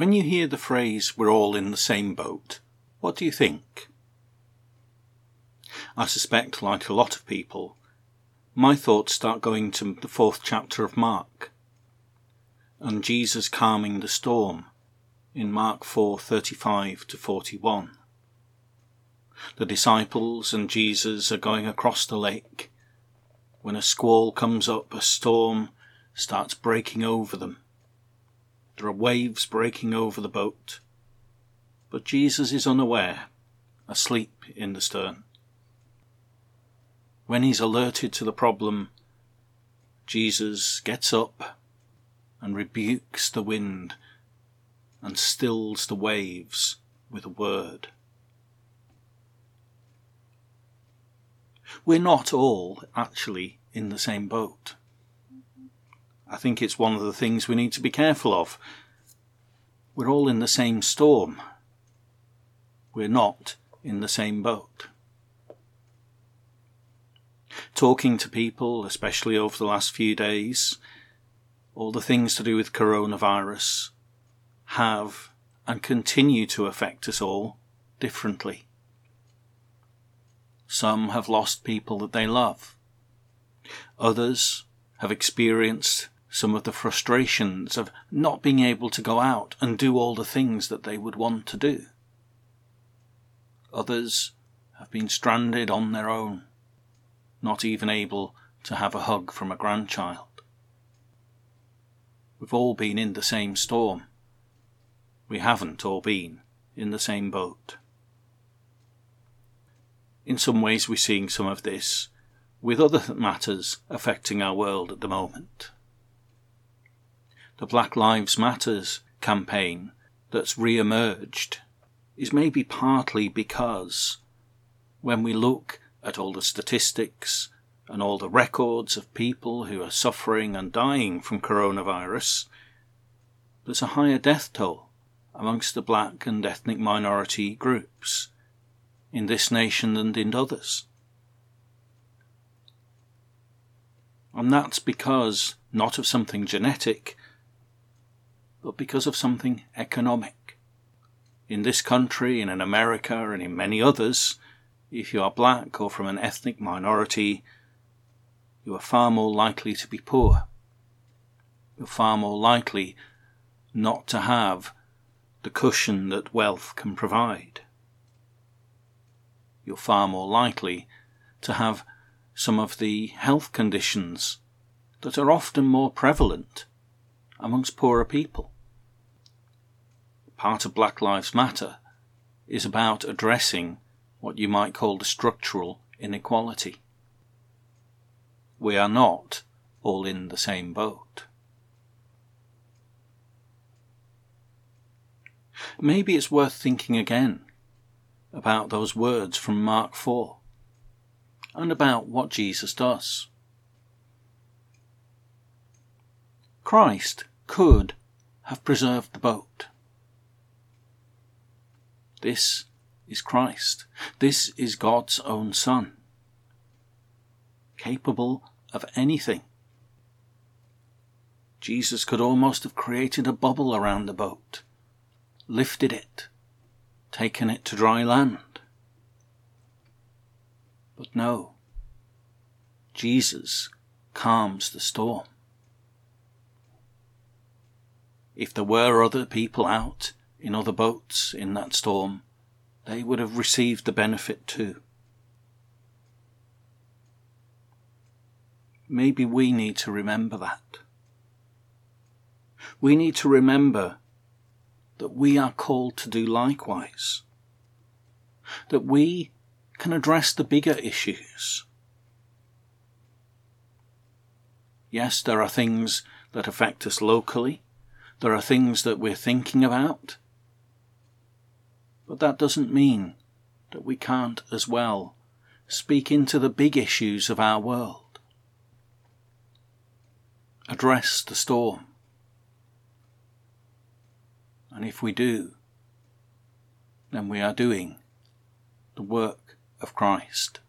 When you hear the phrase, we're all in the same boat, what do you think? I suspect, like a lot of people, my thoughts start going to the fourth chapter of Mark and Jesus calming the storm in Mark 4:35 to 41. The disciples and Jesus are going across the lake when a squall comes up, a storm starts breaking over them. There are waves breaking over the boat, but Jesus is unaware, asleep in the stern. When he's alerted to the problem, Jesus gets up and rebukes the wind and stills the waves with a word. We're not all actually in the same boat. I think it's one of the things we need to be careful of. We're all in the same storm. We're not in the same boat. Talking to people, especially over the last few days, all the things to do with coronavirus have and continue to affect us all differently. Some have lost people that they love. Others have experienced some of the frustrations of not being able to go out and do all the things that they would want to do. Others have been stranded on their own, not even able to have a hug from a grandchild. We've all been in the same storm. We haven't all been in the same boat. In some ways, we're seeing some of this with other matters affecting our world at the moment the Black Lives Matters campaign that's re-emerged is maybe partly because when we look at all the statistics and all the records of people who are suffering and dying from coronavirus, there's a higher death toll amongst the black and ethnic minority groups in this nation than in others. And that's because not of something genetic, but because of something economic. In this country and in America and in many others, if you are black or from an ethnic minority, you are far more likely to be poor. You're far more likely not to have the cushion that wealth can provide. You're far more likely to have some of the health conditions that are often more prevalent amongst poorer people. Part of Black Lives Matter is about addressing what you might call the structural inequality. We are not all in the same boat. Maybe it's worth thinking again about those words from Mark 4 and about what Jesus does. Christ could have preserved the boat. This is Christ. This is God's own Son. Capable of anything. Jesus could almost have created a bubble around the boat, lifted it, taken it to dry land. But no, Jesus calms the storm. If there were other people out in other boats in that storm, they would have received the benefit too. Maybe we need to remember that. We need to remember that we are called to do likewise. That we can address the bigger issues. Yes, there are things that affect us locally. There are things that we're thinking about. But that doesn't mean that we can't as well speak into the big issues of our world. Address the storm. And if we do, then we are doing the work of Christ.